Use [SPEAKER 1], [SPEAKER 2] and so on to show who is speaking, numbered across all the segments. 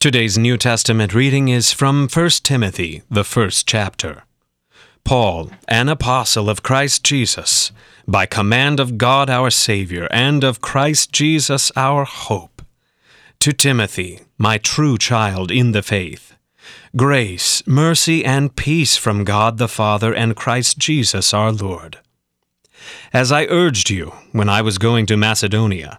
[SPEAKER 1] Today's New Testament reading is from 1 Timothy, the first chapter. Paul, an apostle of Christ Jesus, by command of God our Savior and of Christ Jesus our hope, to Timothy, my true child in the faith, grace, mercy, and peace from God the Father and Christ Jesus our Lord. As I urged you when I was going to Macedonia,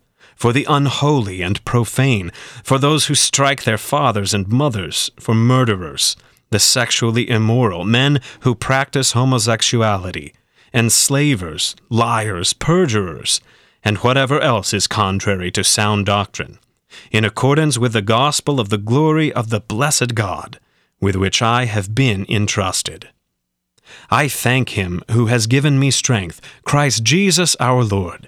[SPEAKER 1] for the unholy and profane, for those who strike their fathers and mothers, for murderers, the sexually immoral, men who practice homosexuality, enslavers, liars, perjurers, and whatever else is contrary to sound doctrine, in accordance with the gospel of the glory of the blessed God, with which I have been entrusted. I thank him who has given me strength, Christ Jesus our Lord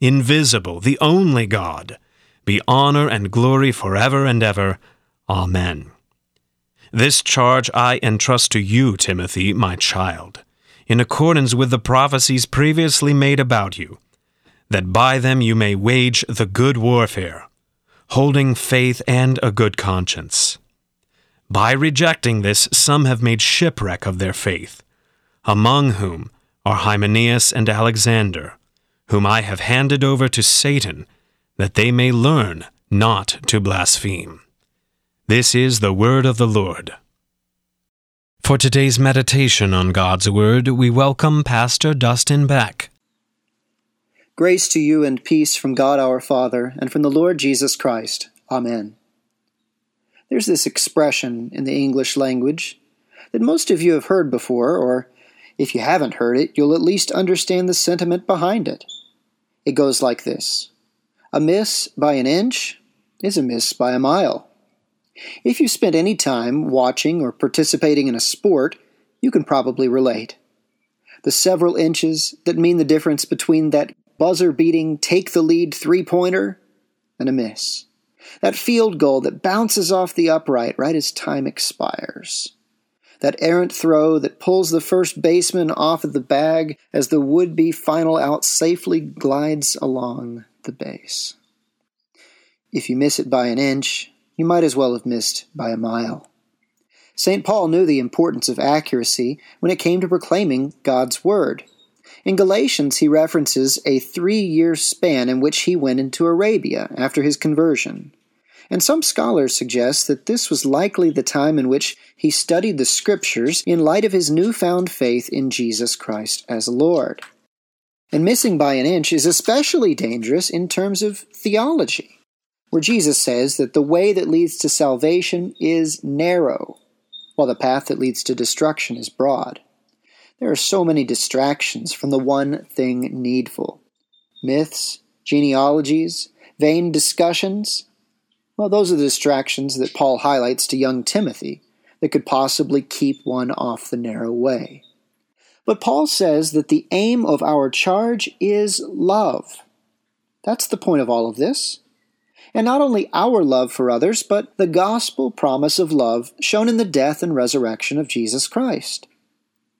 [SPEAKER 1] invisible, the only God, be honor and glory forever and ever. Amen. This charge I entrust to you, Timothy, my child, in accordance with the prophecies previously made about you, that by them you may wage the good warfare, holding faith and a good conscience. By rejecting this, some have made shipwreck of their faith, among whom are Hymenaeus and Alexander whom I have handed over to Satan, that they may learn not to blaspheme. This is the word of the Lord. For today's meditation on God's Word, we welcome Pastor Dustin Beck.
[SPEAKER 2] Grace to you and peace from God our Father and from the Lord Jesus Christ. Amen. There's this expression in the English language that most of you have heard before, or if you haven't heard it, you'll at least understand the sentiment behind it. It goes like this A miss by an inch is a miss by a mile. If you spent any time watching or participating in a sport, you can probably relate. The several inches that mean the difference between that buzzer beating take the lead three pointer and a miss. That field goal that bounces off the upright right as time expires that errant throw that pulls the first baseman off of the bag as the would be final out safely glides along the base. If you miss it by an inch, you might as well have missed by a mile. St. Paul knew the importance of accuracy when it came to proclaiming God's Word. In Galatians, he references a three year span in which he went into Arabia after his conversion and some scholars suggest that this was likely the time in which he studied the Scriptures in light of his newfound faith in Jesus Christ as Lord. And missing by an inch is especially dangerous in terms of theology, where Jesus says that the way that leads to salvation is narrow, while the path that leads to destruction is broad. There are so many distractions from the one thing needful myths, genealogies, vain discussions. Well, those are the distractions that Paul highlights to young Timothy that could possibly keep one off the narrow way. But Paul says that the aim of our charge is love. That's the point of all of this. And not only our love for others, but the gospel promise of love shown in the death and resurrection of Jesus Christ.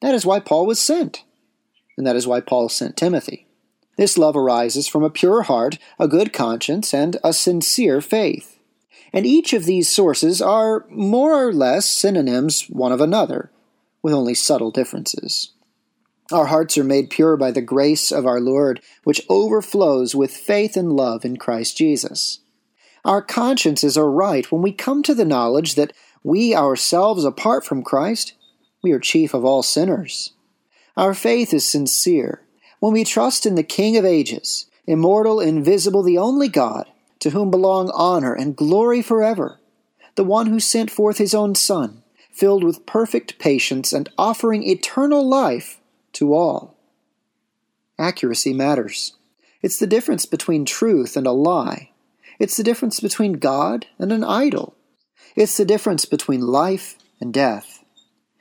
[SPEAKER 2] That is why Paul was sent. And that is why Paul sent Timothy. This love arises from a pure heart, a good conscience, and a sincere faith. And each of these sources are more or less synonyms one of another, with only subtle differences. Our hearts are made pure by the grace of our Lord, which overflows with faith and love in Christ Jesus. Our consciences are right when we come to the knowledge that we ourselves, apart from Christ, we are chief of all sinners. Our faith is sincere when we trust in the King of ages, immortal, invisible, the only God, to whom belong honor and glory forever, the one who sent forth his own Son, filled with perfect patience and offering eternal life to all. Accuracy matters. It's the difference between truth and a lie. It's the difference between God and an idol. It's the difference between life and death.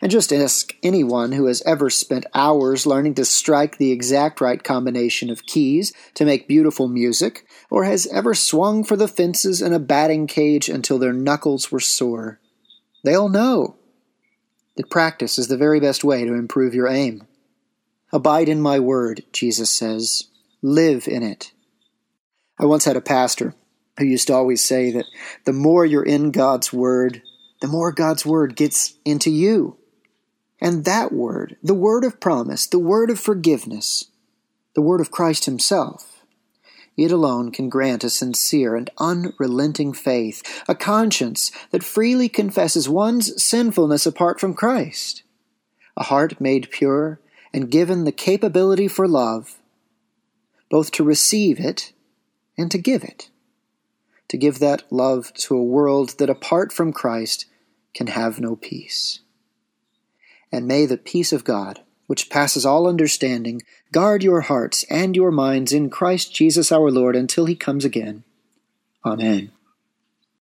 [SPEAKER 2] And just ask anyone who has ever spent hours learning to strike the exact right combination of keys to make beautiful music, or has ever swung for the fences in a batting cage until their knuckles were sore. They'll know that practice is the very best way to improve your aim. Abide in my word, Jesus says. Live in it. I once had a pastor who used to always say that the more you're in God's word, the more God's word gets into you. And that word, the word of promise, the word of forgiveness, the word of Christ Himself, it alone can grant a sincere and unrelenting faith, a conscience that freely confesses one's sinfulness apart from Christ, a heart made pure and given the capability for love, both to receive it and to give it, to give that love to a world that apart from Christ can have no peace. And may the peace of God, which passes all understanding, guard your hearts and your minds in Christ Jesus our Lord until he comes again. Amen.